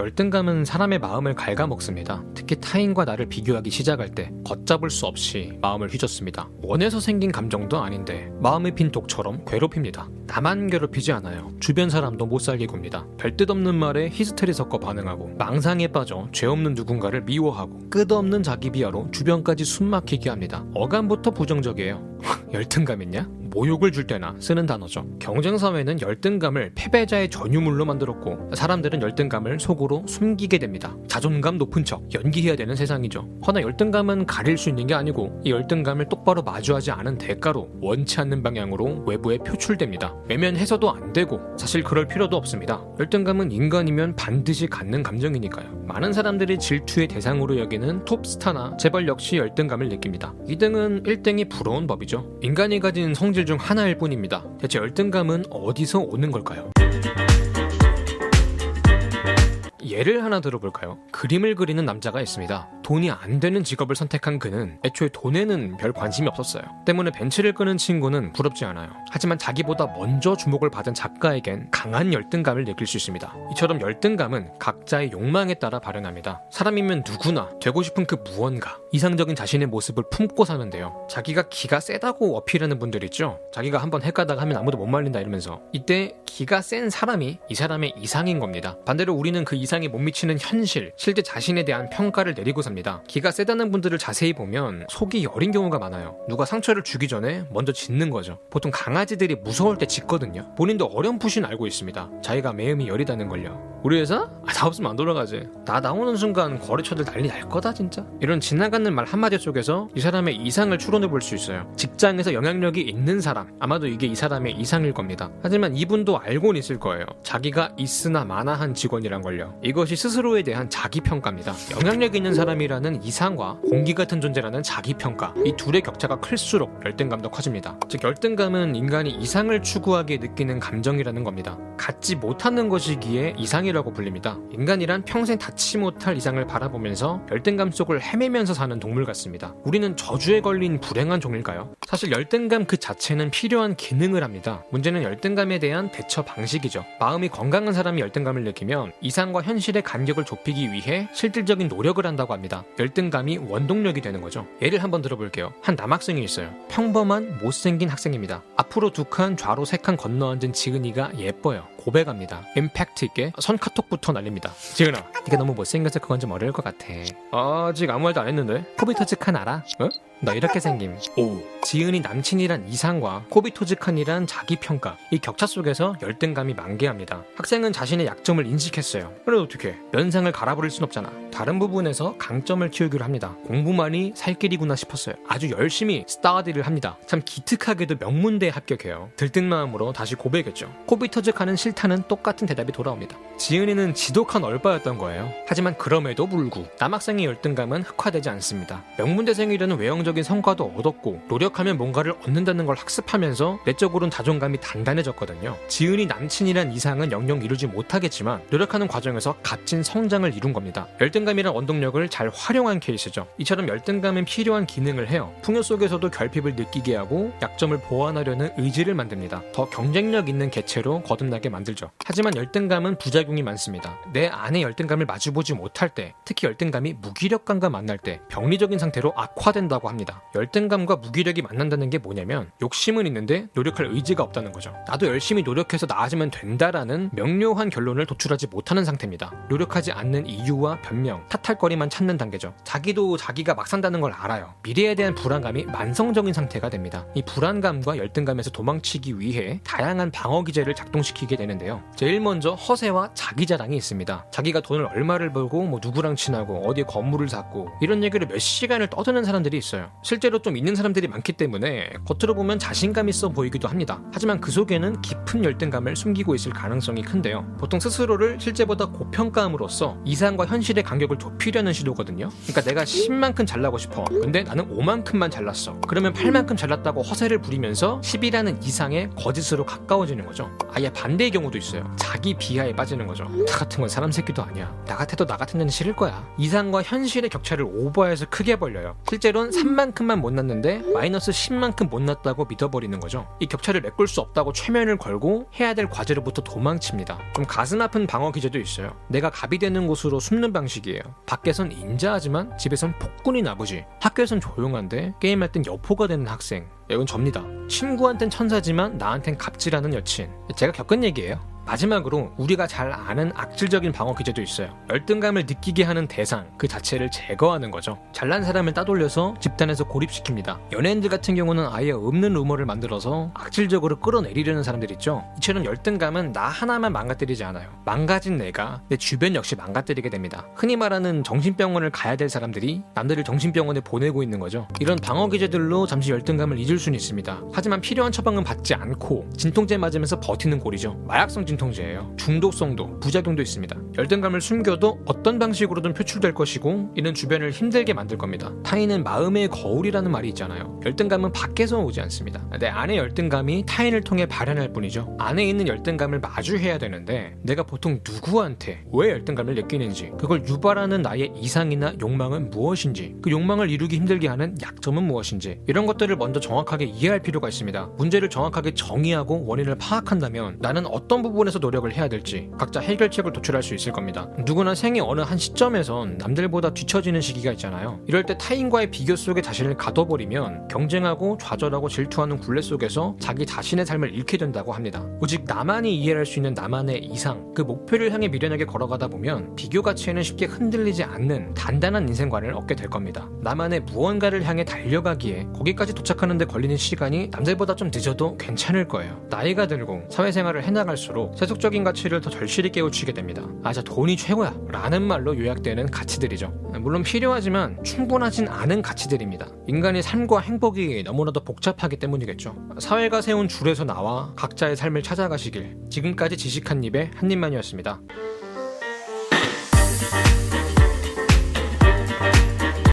열등감은 사람의 마음을 갉아먹습니다. 특히 타인과 나를 비교하기 시작할 때 걷잡을 수 없이 마음을 휘젓습니다. 원해서 생긴 감정도 아닌데 마음의 빈 독처럼 괴롭힙니다. 나만 괴롭히지 않아요. 주변 사람도 못 살게 굽니다. 별뜻 없는 말에 히스테리 섞어 반응하고 망상에 빠져 죄 없는 누군가를 미워하고 끝없는 자기 비하로 주변까지 숨막히게 합니다. 어감부터 부정적이에요. 열등감 있냐? 모욕을 줄 때나 쓰는 단어죠. 경쟁사회는 열등감을 패배자의 전유물로 만들었고 사람들은 열등감을 속으로 숨기게 됩니다. 자존감 높은 척 연기해야 되는 세상이죠. 허나 열등감은 가릴 수 있는 게 아니고 이 열등감을 똑바로 마주하지 않은 대가로 원치 않는 방향으로 외부에 표출됩니다. 외면해서도 안 되고 사실 그럴 필요도 없습니다. 열등감은 인간이면 반드시 갖는 감정이니까요. 많은 사람들이 질투의 대상으로 여기는 톱스타나 재벌 역시 열등감을 느낍니다. 2등은 1등이 부러운 법이죠. 인간이 가진 성질 중 하나일 뿐입니다. 대체 열등감은 어디서 오는 걸까요? 예를 하나 들어볼까요? 그림을 그리는 남자가 있습니다. 돈이 안 되는 직업을 선택한 그는 애초에 돈에는 별 관심이 없었어요. 때문에 벤츠를 끄는 친구는 부럽지 않아요. 하지만 자기보다 먼저 주목을 받은 작가에겐 강한 열등감을 느낄 수 있습니다. 이처럼 열등감은 각자의 욕망에 따라 발현합니다. 사람이면 누구나 되고 싶은 그 무언가, 이상적인 자신의 모습을 품고 사는데요. 자기가 기가 세다고 어필하는 분들 있죠? 자기가 한번 헷가다가 하면 아무도 못 말린다 이러면서 이때 기가 센 사람이 이 사람의 이상인 겁니다. 반대로 우리는 그 이상에 못 미치는 현실, 실제 자신에 대한 평가를 내리고 삽니다. 기가 세다는 분들을 자세히 보면 속이 여린 경우가 많아요. 누가 상처를 주기 전에 먼저 짖는 거죠. 보통 강아지들이 무서울 때 짖거든요. 본인도 어렴풋이 알고 있습니다. 자기가 매음이 여리다는 걸요. 우리 회사? 아, 나 없으면 안 돌아가지. 나 나오는 순간 거래처들 난리 날 거다 진짜. 이런 지나가는 말 한마디 속에서 이 사람의 이상을 추론해 볼 수 있어요. 직장에서 영향력이 있는 사람. 아마도 이게 이 사람의 이상일 겁니다. 하지만 이분도 알고는 있을 거예요. 자기가 있으나 마나한 직원이란 걸요. 이것이 스스로에 대한 자기 평가입니다. 영향력 있는 사람이라는 이상과 공기 같은 존재라는 자기 평가. 이 둘의 격차가 클수록 열등감도 커집니다. 즉, 열등감은 인간이 이상을 추구하게 느끼는 감정이라는 겁니다. 갖지 못하는 것이기에 이상이 라고 불립니다. 인간이란 평생 닿지 못할 이상을 바라보면서 열등감 속을 헤매면서 사는 동물 같습니다. 우리는 저주에 걸린 불행한 종일까요? 사실 열등감 그 자체는 필요한 기능을 합니다. 문제는 열등감에 대한 대처 방식이죠. 마음이 건강한 사람이 열등감을 느끼면 이상과 현실의 간격을 좁히기 위해 실질적인 노력을 한다고 합니다. 열등감이 원동력이 되는 거죠. 예를 한번 들어볼게요. 한 남학생이 있어요. 평범한 못생긴 학생입니다. 앞으로 두 칸, 좌로 세 칸 건너 앉은 지은이가 예뻐요. 고백합니다. 임팩트 있게 선 카톡부터 날립니다. 지은아, 네가 너무 못생겨서 그건 좀 어려울 것 같아. 아직 아무 말도 안 했는데. 코비토즈칸 알아? 어? 너 이렇게 생김. 오. 지은이 남친이란 이상과 코비토즈칸이란 자기평가. 이 격차 속에서 열등감이 만개합니다. 학생은 자신의 약점을 인식했어요. 그래 어떻게? 면상을 갈아버릴 순 없잖아. 다른 부분에서 강점을 키우기로 합니다. 공부만이 살 길이구나 싶었어요. 아주 열심히 study를 합니다. 참 기특하게도 명문대에 합격해요. 들뜬 마음으로 다시 고백했죠. 코비토즈칸은 싫다는 똑같은 대답이 돌아옵니다. 지은이는 지독한 얼빠였던 거예요. 하지만 그럼에도 불구 남학생의 열등감은 흑화되지 않습니다. 명문대생이라는 외형적 인 성과도 얻었고 노력하면 뭔가를 얻는다는 걸 학습하면서 내적으로는 자존감이 단단해졌거든요. 지은이 남친이란 이상은 영영 이루지 못하겠지만 노력하는 과정에서 값진 성장을 이룬 겁니다. 열등감이란 원동력을 잘 활용한 케이스죠. 이처럼 열등감은 필요한 기능을 해요. 풍요 속에서도 결핍을 느끼게 하고 약점을 보완하려는 의지를 만듭니다. 더 경쟁력 있는 개체로 거듭나게 만들죠. 하지만 열등감은 부작용이 많습니다. 내 안에 열등감을 마주보지 못할 때, 특히 열등감이 무기력감과 만날 때 병리적인 상태로 악화된다고 합니다. 열등감과 무기력이 만난다는 게 뭐냐면 욕심은 있는데 노력할 의지가 없다는 거죠. 나도 열심히 노력해서 나아지면 된다라는 명료한 결론을 도출하지 못하는 상태입니다. 노력하지 않는 이유와 변명, 탓할거리만 찾는 단계죠. 자기도 자기가 막 산다는 걸 알아요. 미래에 대한 불안감이 만성적인 상태가 됩니다. 이 불안감과 열등감에서 도망치기 위해 다양한 방어 기제를 작동시키게 되는데요. 제일 먼저 허세와 자기 자랑이 있습니다. 자기가 돈을 얼마를 벌고 뭐 누구랑 친하고 어디에 건물을 샀고 이런 얘기를 몇 시간을 떠드는 사람들이 있어요. 실제로 좀 있는 사람들이 많기 때문에 겉으로 보면 자신감 있어 보이기도 합니다. 하지만 그 속에는 깊은 열등감을 숨기고 있을 가능성이 큰데요. 보통 스스로를 실제보다 고평가함으로써 이상과 현실의 간격을 좁히려는 시도거든요. 그러니까 내가 10만큼 잘나고 싶어. 근데 나는 5만큼만 잘났어. 그러면 8만큼 잘났다고 허세를 부리면서 10이라는 이상의 거짓으로 가까워지는 거죠. 아예 반대의 경우도 있어요. 자기 비하에 빠지는 거죠. 나 같은 건 사람 새끼도 아니야. 나 같아도 나 같은 애는 싫을 거야. 이상과 현실의 격차를 오버해서 크게 벌려요. 실제로는 3만 10만큼만 못 났는데 마이너스 10만큼 못 났다고 믿어버리는 거죠. 이 격차를 메꿀 수 없다고 최면을 걸고 해야 될 과제로부터 도망칩니다. 좀 가슴 아픈 방어 기제도 있어요. 내가 갑이 되는 곳으로 숨는 방식이에요. 밖에선 인자하지만 집에선 폭군인 아버지. 학교에선 조용한데 게임할 땐 여포가 되는 학생. 이건 접니다. 친구한텐 천사지만 나한텐 갑질하는 여친. 제가 겪은 얘기예요. 마지막으로 우리가 잘 아는 악질적인 방어 기제도 있어요. 열등감을 느끼게 하는 대상 그 자체를 제거하는 거죠. 잘난 사람을 따돌려서 집단에서 고립시킵니다. 연예인들 같은 경우는 아예 없는 루머를 만들어서 악질적으로 끌어내리려는 사람들 있죠. 이처럼 열등감은 나 하나만 망가뜨리지 않아요. 망가진 내가 내 주변 역시 망가뜨리게 됩니다. 흔히 말하는 정신병원을 가야 될 사람들이 남들을 정신병원에 보내고 있는 거죠. 이런 방어 기제들로 잠시 열등감을 잊을 수는 있습니다. 하지만 필요한 처방은 받지 않고 진통제 맞으면서 버티는 꼴이죠. 마약성 진통 진통제예요. 중독성도 부작용도 있습니다. 열등감을 숨겨도 어떤 방식으로든 표출될 것이고 이는 주변을 힘들게 만들 겁니다. 타인은 마음의 거울이라는 말이 있잖아요. 열등감은 밖에서 오지 않습니다. 내 안의 열등감이 타인을 통해 발현할 뿐이죠. 안에 있는 열등감을 마주해야 되는데 내가 보통 누구한테 왜 열등감을 느끼는지 그걸 유발하는 나의 이상이나 욕망은 무엇인지 그 욕망을 이루기 힘들게 하는 약점은 무엇인지 이런 것들을 먼저 정확하게 이해할 필요가 있습니다. 문제를 정확하게 정의하고 원인을 파악한다면 나는 어떤 부분에 부분에서 노력을 해야 될지 각자 해결책을 도출할 수 있을 겁니다. 누구나 생의 어느 한 시점에선 남들보다 뒤처지는 시기가 있잖아요. 이럴 때 타인과의 비교 속에 자신을 가둬버리면 경쟁하고 좌절하고 질투하는 굴레 속에서 자기 자신의 삶을 잃게 된다고 합니다. 오직 나만이 이해할 수 있는 나만의 이상, 그 목표를 향해 미련하게 걸어가다 보면 비교 가치에는 쉽게 흔들리지 않는 단단한 인생관을 얻게 될 겁니다. 나만의 무언가를 향해 달려가기에 거기까지 도착하는데 걸리는 시간이 남들보다 좀 늦어도 괜찮을 거예요. 나이가 들고 사회생활을 해나갈수록 세속적인 가치를 더 절실히 깨우치게 됩니다. 아, 저 돈이 최고야. 라는 말로 요약되는 가치들이죠. 물론 필요하지만 충분하진 않은 가치들입니다. 인간의 삶과 행복이 너무나도 복잡하기 때문이겠죠. 사회가 세운 줄에서 나와 각자의 삶을 찾아가시길 지금까지 지식한 입의 한 입만이었습니다.